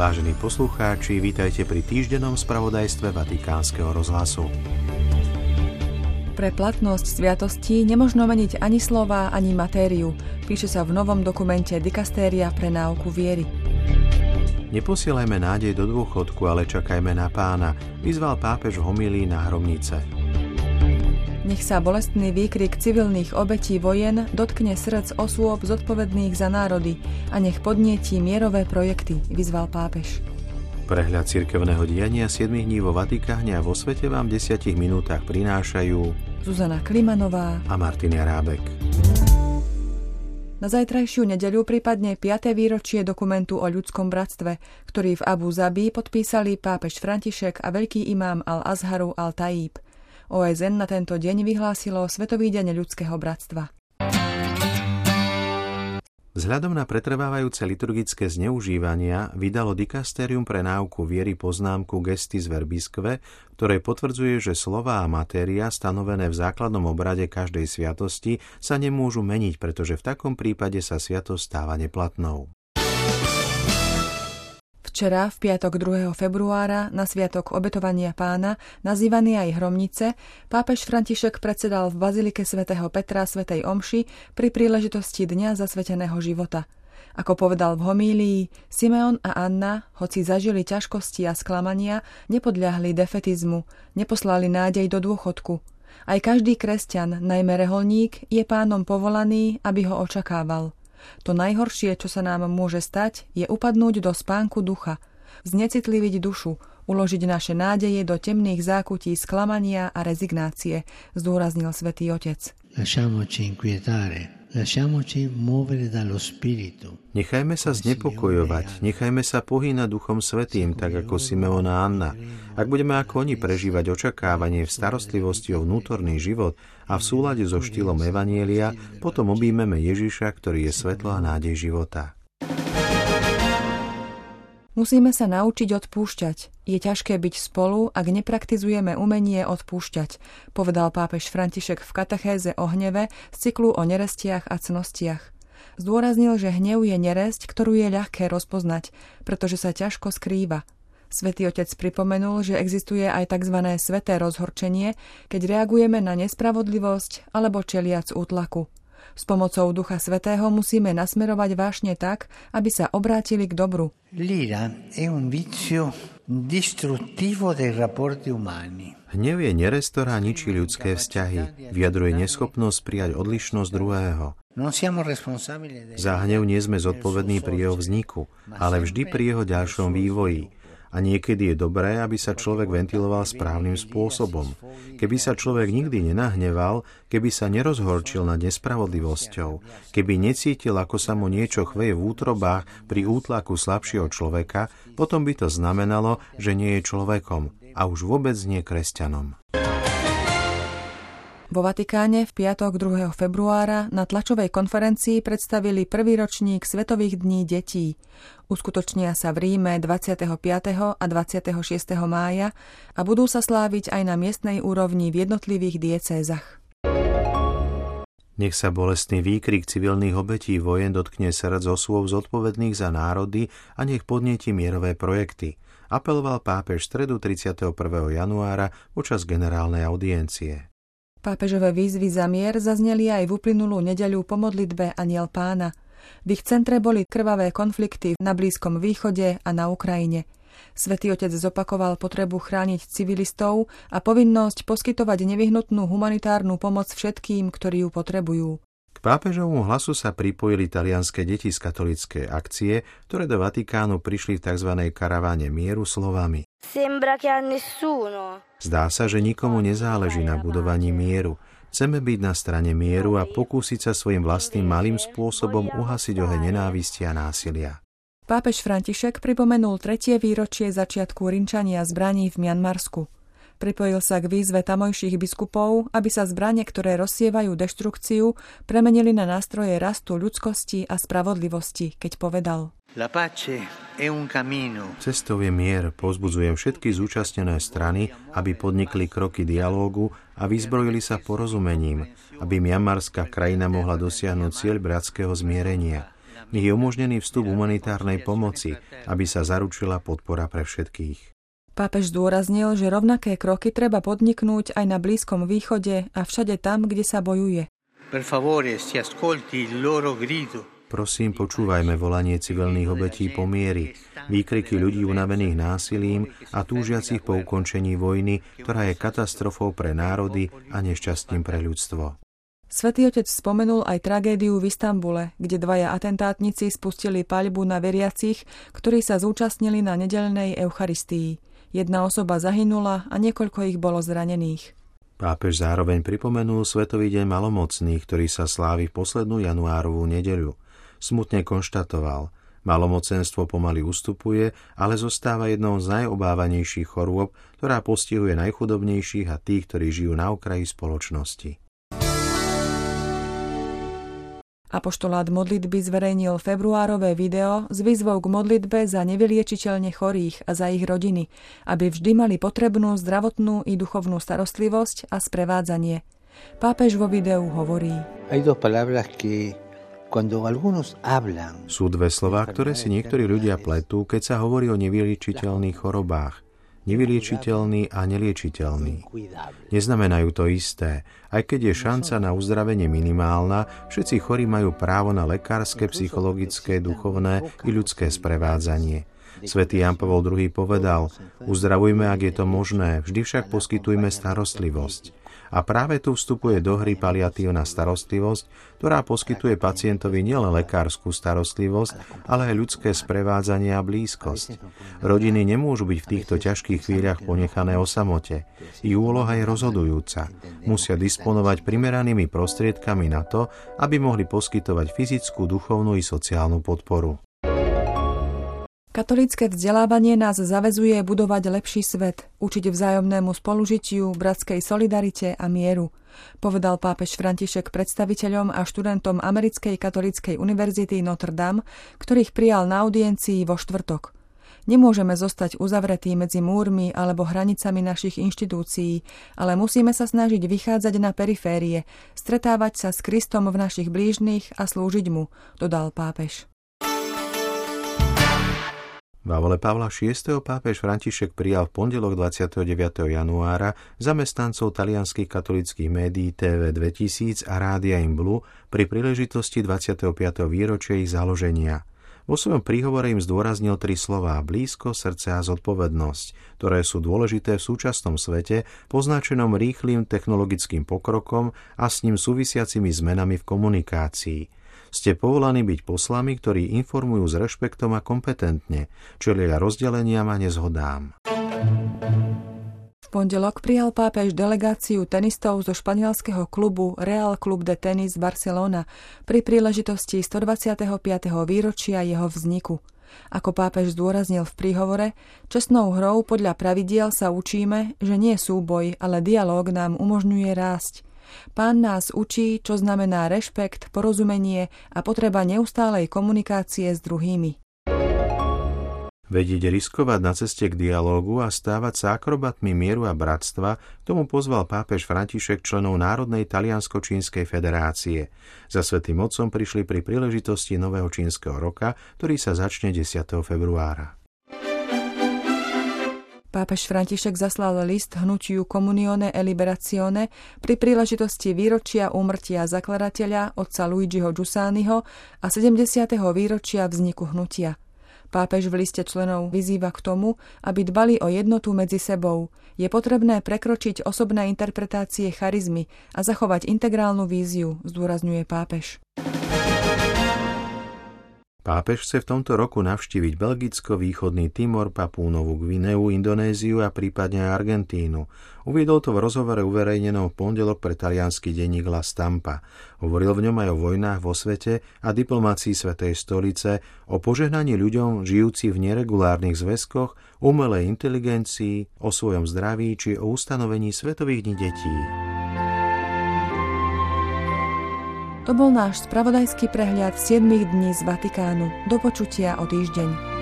Vážení poslucháči, vítajte pri týždennom spravodajstve Vatikánskeho rozhlasu. Pre platnosť sviatosti nemožno meniť ani slova, ani matériu, píše sa v novom dokumente Dikastéria pre náuku viery. Neposielajme nádej do dôchodku, ale čakajme na pána, vyzval pápež v homilii na hromnice. Nech sa bolestný výkrik civilných obetí vojen dotkne srdc osôb zodpovedných za národy a nech podnietí mierové projekty, vyzval pápež. Prehľad cirkevného diania 7 dní vo Vatikáne a vo svete vám v 10 minútach prinášajú Zuzana Klimanová a Martin Jarábek. Na zajtrajšiu nedeľu prípadne 5. výročie dokumentu o ľudskom bratstve, ktorý v Abu Zabi podpísali pápež František a veľký imám Al-Azharu Al-Taib – OSN na tento deň vyhlásilo Svetový deň ľudského bratstva. Vzhľadom na pretrvávajúce liturgické zneužívania vydalo Dikasterium pre náuku viery poznámku Gestis Verbisque, ktoré potvrdzuje, že slova a matéria stanovené v základnom obrade každej sviatosti sa nemôžu meniť, pretože v takom prípade sa sviatosť stáva neplatnou. Včera, v piatok 2. februára, na sviatok obetovania pána, nazývaný aj Hromnice, pápež František predsedal v Bazilike svätého Petra svätej Omši pri príležitosti Dňa zasveteného života. Ako povedal v homílii, Simeon a Anna, hoci zažili ťažkosti a sklamania, nepodľahli defetizmu, neposlali nádej do dôchodku. Aj každý kresťan, najmä reholník, je pánom povolaný, aby ho očakával – to najhoršie, čo sa nám môže stať, je upadnúť do spánku ducha, znecitliviť dušu, uložiť naše nádeje do temných zákutí sklamania a rezignácie, zdôraznil svätý Otec. Nechajme sa znepokojovať, nechajme sa pohýnať Duchom Svetým, tak ako Simeona Anna. Ak budeme ako oni prežívať očakávanie v starostlivosti o vnútorný život a v súlade so štýlom Evanielia, potom objímeme Ježiša, ktorý je svetlo a nádej života. Musíme sa naučiť odpúšťať. Je ťažké byť spolu, ak nepraktizujeme umenie odpúšťať, povedal pápež František v katechéze o hneve z cyklu o nerestiach a cnostiach. Zdôraznil, že hnev je neresť, ktorú je ľahké rozpoznať, pretože sa ťažko skrýva. Svetý otec pripomenul, že existuje aj tzv. sveté rozhorčenie, keď reagujeme na nespravodlivosť alebo čeliac útlaku. S pomocou Ducha Svetého musíme nasmerovať vášne tak, aby sa obrátili k dobru. Hnev je nerestorá ničí ľudské vzťahy, vyjadruje neschopnosť prijať odlišnosť druhého. Za hnev nie sme zodpovední pri jeho vzniku, ale vždy pri jeho ďalšom vývoji a niekedy je dobré, aby sa človek ventiloval správnym spôsobom. Keby sa človek nikdy nenahneval, keby sa nerozhorčil nad nespravodlivosťou, keby necítil, ako sa mu niečo chveje v útrobách pri útlaku slabšieho človeka, potom by to znamenalo, že nie je človekom a už vôbec nie kresťanom. Vo Vatikáne v piatok 2. februára na tlačovej konferencii predstavili prvý ročník Svetových dní detí. Uskutočnia sa v Ríme 25. a 26. mája a budú sa sláviť aj na miestnej úrovni v jednotlivých diecézach. Nech sa bolestný výkrik civilných obetí vojen dotkne srdc osôb zodpovedných za národy a nech podnieti mierové projekty, apeloval pápež stredu 31. januára počas generálnej audiencie. Pápežové výzvy za mier zazneli aj v uplynulú nedeľu po modlitbe Aniel pána. V ich centre boli krvavé konflikty na Blízkom východe a na Ukrajine. Svetý otec zopakoval potrebu chrániť civilistov a povinnosť poskytovať nevyhnutnú humanitárnu pomoc všetkým, ktorí ju potrebujú. K pápežovmu hlasu sa pripojili talianské deti z katolíckej akcie, ktoré do Vatikánu prišli v tzv. karaváne mieru slovami. Zdá sa, že nikomu nezáleží na budovaní mieru. Chceme byť na strane mieru a pokúsiť sa svojim vlastným malým spôsobom uhasiť oheň nenávisti a násilia. Pápež František pripomenul tretie výročie začiatku rinčania zbraní v Mianmarsku. Pripojil sa k výzve tamojších biskupov, aby sa zbranie, ktoré rozsievajú deštrukciu, premenili na nástroje rastu ľudskosti a spravodlivosti, keď povedal. Cestou je mier, pozbudzujem všetky zúčastnené strany, aby podnikli kroky dialógu a vyzbrojili sa porozumením, aby miamarská krajina mohla dosiahnuť cieľ bratského zmierenia – Nech je umožnený vstup humanitárnej pomoci, aby sa zaručila podpora pre všetkých. Pápež zdôraznil, že rovnaké kroky treba podniknúť aj na Blízkom východe a všade tam, kde sa bojuje. Prosím, počúvajme volanie civilných obetí po miery, výkriky ľudí unavených násilím a túžiacich po ukončení vojny, ktorá je katastrofou pre národy a nešťastím pre ľudstvo. Svetý otec spomenul aj tragédiu v Istambule, kde dvaja atentátnici spustili paľbu na veriacich, ktorí sa zúčastnili na nedelnej Eucharistii. Jedna osoba zahynula a niekoľko ich bolo zranených. Pápež zároveň pripomenul Svetový deň malomocných, ktorý sa slávi v poslednú januárovú nedeľu. Smutne konštatoval, malomocenstvo pomaly ustupuje, ale zostáva jednou z najobávanejších chorôb, ktorá postihuje najchudobnejších a tých, ktorí žijú na okraji spoločnosti. Apoštolát modlitby zverejnil februárové video s výzvou k modlitbe za nevyliečiteľne chorých a za ich rodiny, aby vždy mali potrebnú zdravotnú i duchovnú starostlivosť a sprevádzanie. Pápež vo videu hovorí. Sú dve slová, ktoré si niektorí ľudia pletú, keď sa hovorí o nevyliečiteľných chorobách nevyliečiteľný a neliečiteľný. Neznamenajú to isté. Aj keď je šanca na uzdravenie minimálna, všetci chorí majú právo na lekárske, psychologické, duchovné i ľudské sprevádzanie. Svetý Jan Pavol II povedal, uzdravujme, ak je to možné, vždy však poskytujme starostlivosť. A práve tu vstupuje do hry paliatívna starostlivosť, ktorá poskytuje pacientovi nielen lekárskú starostlivosť, ale aj ľudské sprevádzanie a blízkosť. Rodiny nemôžu byť v týchto ťažkých chvíľach ponechané o samote. Ich úloha je rozhodujúca. Musia disponovať primeranými prostriedkami na to, aby mohli poskytovať fyzickú, duchovnú i sociálnu podporu. Katolícke vzdelávanie nás zavezuje budovať lepší svet, učiť vzájomnému spolužitiu, bratskej solidarite a mieru, povedal pápež František predstaviteľom a študentom Americkej katolíckej univerzity Notre Dame, ktorých prijal na audiencii vo štvrtok. Nemôžeme zostať uzavretí medzi múrmi alebo hranicami našich inštitúcií, ale musíme sa snažiť vychádzať na periférie, stretávať sa s Kristom v našich blížnych a slúžiť mu, dodal pápež. V Avole Pavla VI. pápež František prijal v pondelok 29. januára zamestnancov talianských katolických médií TV 2000 a Rádia Imblu pri príležitosti 25. výročia ich založenia. Vo svojom príhovore im zdôraznil tri slová blízko, srdce a zodpovednosť, ktoré sú dôležité v súčasnom svete, poznačenom rýchlým technologickým pokrokom a s ním súvisiacimi zmenami v komunikácii – ste povolaní byť poslami, ktorí informujú s rešpektom a kompetentne, čelia rozdeleniam a nezhodám. V pondelok prijal pápež delegáciu tenistov zo španielského klubu Real Club de Tenis Barcelona pri príležitosti 125. výročia jeho vzniku. Ako pápež zdôraznil v príhovore, čestnou hrou podľa pravidiel sa učíme, že nie súboj, ale dialóg nám umožňuje rásť. Pán nás učí, čo znamená rešpekt, porozumenie a potreba neustálej komunikácie s druhými. Vedieť riskovať na ceste k dialógu a stávať sa akrobatmi mieru a bratstva, tomu pozval pápež František členov Národnej taliansko-čínskej federácie. Za svetým otcom prišli pri príležitosti nového čínskeho roka, ktorý sa začne 10. februára. Pápež František zaslal list hnutiu Comunione e Liberazione pri príležitosti výročia úmrtia zakladateľa otca Luigiho Giussaniho a 70. výročia vzniku hnutia. Pápež v liste členov vyzýva k tomu, aby dbali o jednotu medzi sebou. Je potrebné prekročiť osobné interpretácie charizmy a zachovať integrálnu víziu, zdôrazňuje pápež. Pápež chce v tomto roku navštíviť Belgicko, Východný Timor, Papúnovú Gvineu, Indonéziu a prípadne Argentínu. Uviedol to v rozhovore uverejnenom v pondelok pre talianský denník La Stampa. Hovoril v ňom aj o vojnách vo svete a diplomácii Svetej stolice, o požehnaní ľuďom žijúci v neregulárnych zväzkoch, umelej inteligencii, o svojom zdraví či o ustanovení Svetových dní detí. To bol náš spravodajský prehľad 7 dní z Vatikánu. Do počutia o týždeň.